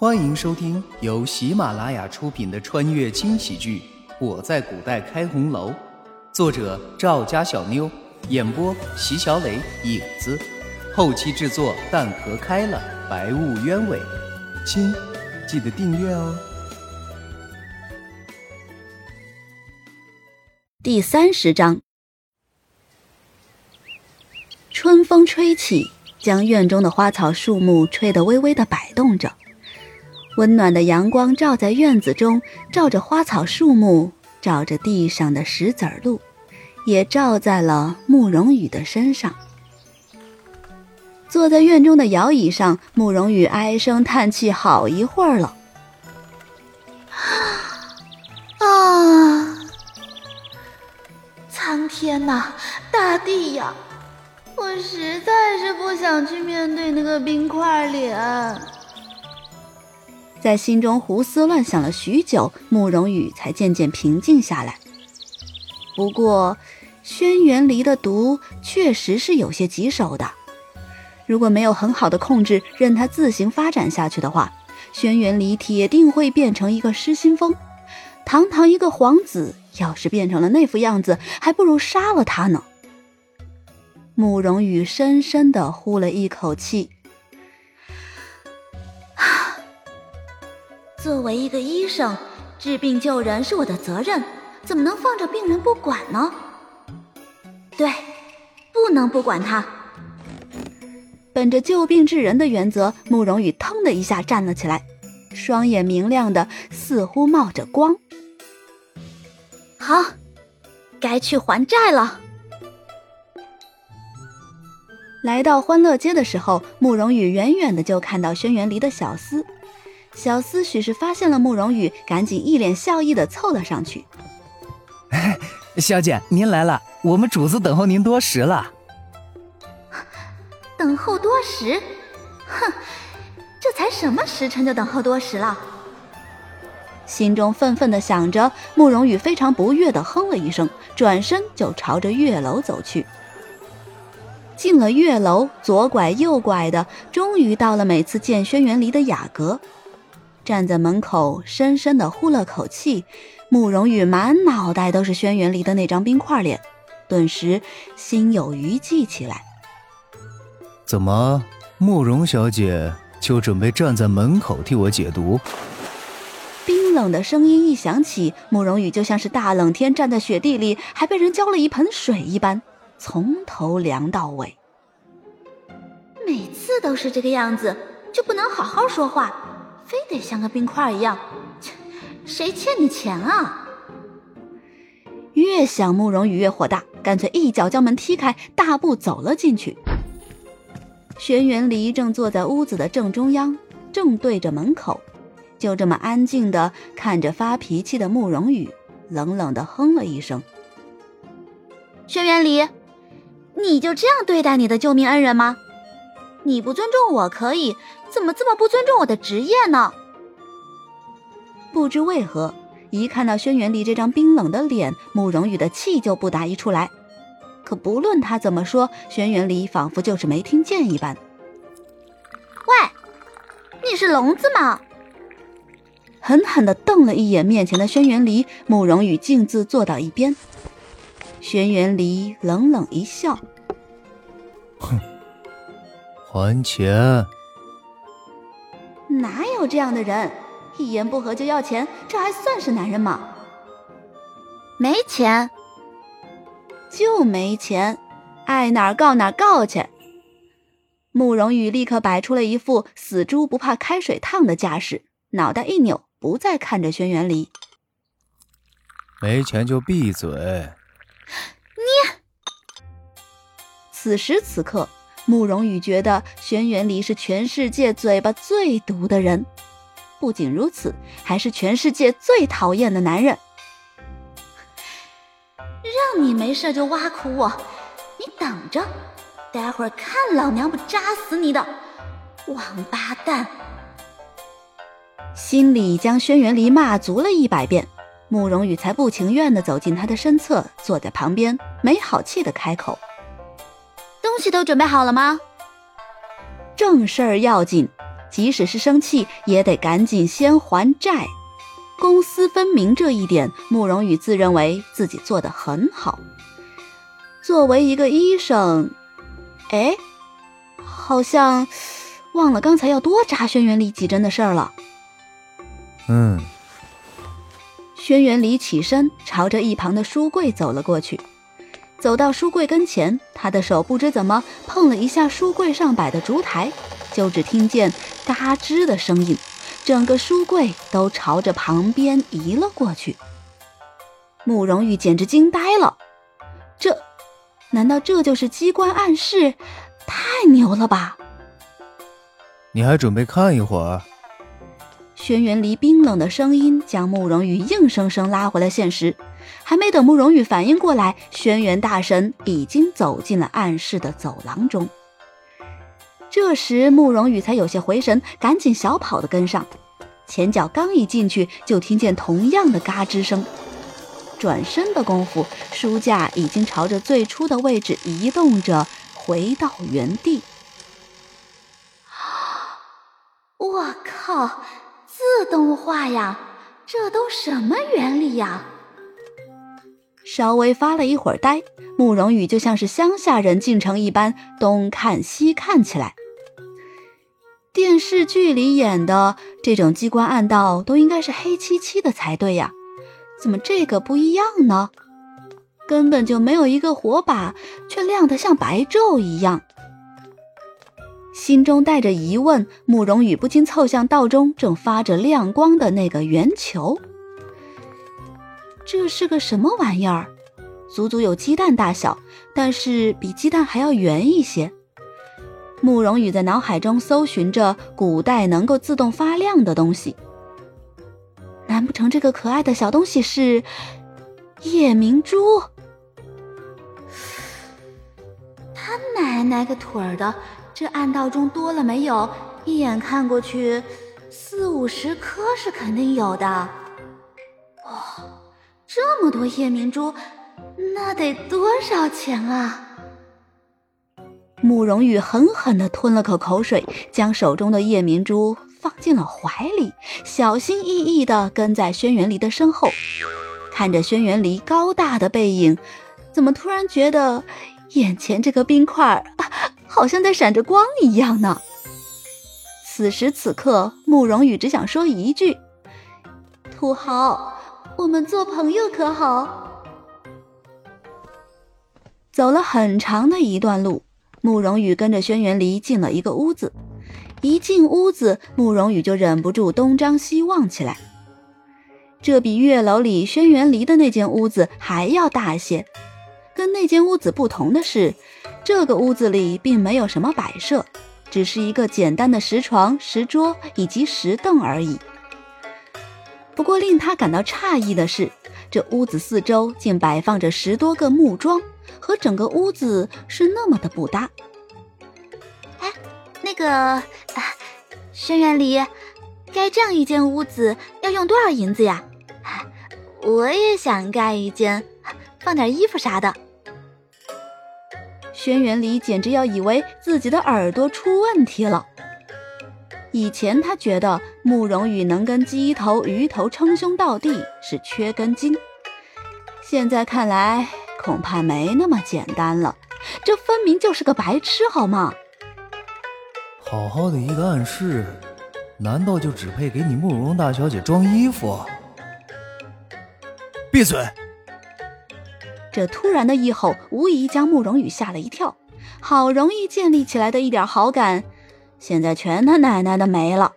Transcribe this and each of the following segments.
欢迎收听由喜马拉雅出品的穿越轻喜剧《我在古代开红楼》，作者赵家小妞，演播席小磊、影子，后期制作蛋壳开了，白雾鸢尾。亲，记得订阅哦。第三十章，春风吹起，将院中的花草树木吹得微微的摆动着。温暖的阳光照在院子中，照着花草树木，照着地上的石子儿路，也照在了慕容羽的身上。坐在院中的摇椅上，慕容羽唉声叹气好一会儿了。啊！苍天呐，大地呀，我实在是不想去面对那个冰块脸。在心中胡思乱想了许久，慕容羽才渐渐平静下来。不过，轩辕离的毒确实是有些棘手的。如果没有很好的控制，任他自行发展下去的话，轩辕离铁定会变成一个失心疯。堂堂一个皇子，要是变成了那副样子，还不如杀了他呢。慕容羽深深地呼了一口气。作为一个医生，治病救人是我的责任，怎么能放着病人不管呢？对，不能不管他。本着救病治人的原则，慕容羽腾的一下站了起来，双眼明亮的，似乎冒着光。好，该去还债了。来到欢乐街的时候，慕容羽远远的就看到轩辕离的小厮。小厮许是发现了慕容羽，赶紧一脸笑意的凑了上去。小姐，您来了，我们主子等候您多时了。等候多时？哼，这才什么时辰就等候多时了？心中愤愤的想着，慕容羽非常不悦的哼了一声，转身就朝着月楼走去。进了月楼，左拐右拐的，终于到了每次见轩辕离的雅阁。站在门口，深深的呼了口气。慕容羽满脑袋都是轩辕离的那张冰块脸，顿时心有余悸起来。怎么，慕容小姐就准备站在门口替我解毒？冰冷的声音一响起，慕容羽就像是大冷天站在雪地里，还被人浇了一盆水一般，从头凉到尾。每次都是这个样子，就不能好好说话？非得像个冰块一样，切，谁欠你钱啊？越想慕容羽越火大，干脆一脚将门踢开，大步走了进去。轩辕离正坐在屋子的正中央，正对着门口，就这么安静的看着发脾气的慕容羽，冷冷的哼了一声：“轩辕离，你就这样对待你的救命恩人吗？你不尊重我可以。”怎么这么不尊重我的职业呢？不知为何，一看到轩辕离这张冰冷的脸，慕容羽的气就不打一处来。可不论他怎么说，轩辕离仿佛就是没听见一般。喂，你是聋子吗？狠狠地瞪了一眼面前的轩辕离，慕容羽径自坐到一边。轩辕离冷冷一笑：“，还钱。”哪有这样的人？一言不合就要钱，这还算是男人吗？没钱，就没钱，爱哪儿告哪儿告去。慕容羽立刻摆出了一副死猪不怕开水烫的架势，脑袋一扭，不再看着轩辕离。没钱就闭嘴。你。此时此刻。慕容羽觉得轩辕离是全世界嘴巴最毒的人，不仅如此，还是全世界最讨厌的男人。让你没事就挖苦我，你等着，待会儿看老娘不扎死你的，王八蛋！心里将轩辕离骂足了一百遍，慕容羽才不情愿地走进他的身侧，坐在旁边，没好气地开口。东西都准备好了吗？正事儿要紧，即使是生气，也得赶紧先还债。公私分明这一点，慕容羽自认为自己做得很好。作为一个医生，哎，好像忘了刚才要多扎轩辕离几针的事儿了。嗯。轩辕离起身，朝着一旁的书柜走了过去。走到书柜跟前，他的手不知怎么碰了一下书柜上摆的烛台，就只听见嘎吱的声音。整个书柜都朝着旁边移了过去，慕容玉简直惊呆了。这，难道这就是机关暗示？太牛了吧！你还准备看一会儿？轩辕离冰冷的声音将慕容羽硬生生拉回了现实。还没等慕容羽反应过来，轩辕大神已经走进了暗室的走廊中。这时，慕容羽才有些回神，赶紧小跑的跟上。前脚刚一进去，就听见同样的嘎吱声。转身的功夫，书架已经朝着最初的位置移动着，回到原地。我靠！自动化呀，这都什么原理呀？稍微发了一会儿呆，慕容羽就像是乡下人进城一般，东看西看起来。电视剧里演的这种机关暗道都应该是黑漆漆的才对呀，怎么这个不一样呢？根本就没有一个火把，却亮得像白昼一样。心中带着疑问，慕容羽不禁凑向道中正发着亮光的那个圆球。这是个什么玩意儿？足足有鸡蛋大小，但是比鸡蛋还要圆一些。慕容羽在脑海中搜寻着古代能够自动发亮的东西，难不成这个可爱的小东西是夜明珠？他奶奶个腿儿的，这暗道中多了没有？一眼看过去，四五十颗是肯定有的。哇，这么多夜明珠，那得多少钱啊？慕容羽狠狠地吞了口口水，将手中的夜明珠放进了怀里，小心翼翼地跟在轩辕离的身后，看着轩辕离高大的背影，怎么突然觉得眼前这个冰块好像在闪着光一样呢？此时此刻，慕容羽只想说一句：“土豪，我们做朋友可好？”走了很长的一段路。慕容羽跟着轩辕离进了一个屋子，一进屋子，慕容羽就忍不住东张西望起来。这比月楼里轩辕离的那间屋子还要大些。跟那间屋子不同的是，这个屋子里并没有什么摆设，只是一个简单的石床、石桌以及石凳而已。不过令他感到诧异的是，这屋子四周竟摆放着十多个木桩。和整个屋子是那么的不搭。哎，那个轩辕离，盖这样一间屋子要用多少银子呀？我也想盖一间，放点衣服啥的。轩辕离简直要以为自己的耳朵出问题了。以前他觉得慕容羽能跟鸡头鱼头称兄道弟是缺根筋，现在看来。恐怕没那么简单了，这分明就是个白痴，好吗？好好的一个暗室，难道就只配给你慕容大小姐装衣服？闭嘴！这突然的一吼，无疑将慕容羽吓了一跳。好容易建立起来的一点好感，现在全他奶奶的没了。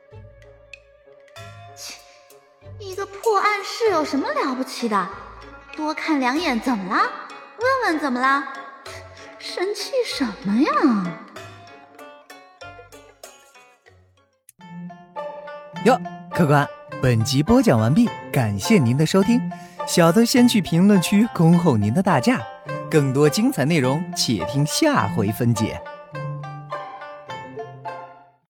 切，一个破暗室有什么了不起的？多看两眼怎么了？问问怎么了？生气什么呀？哟，客官，本集播讲完毕，感谢您的收听。小的先去评论区恭候您的大驾，更多精彩内容且听下回分解。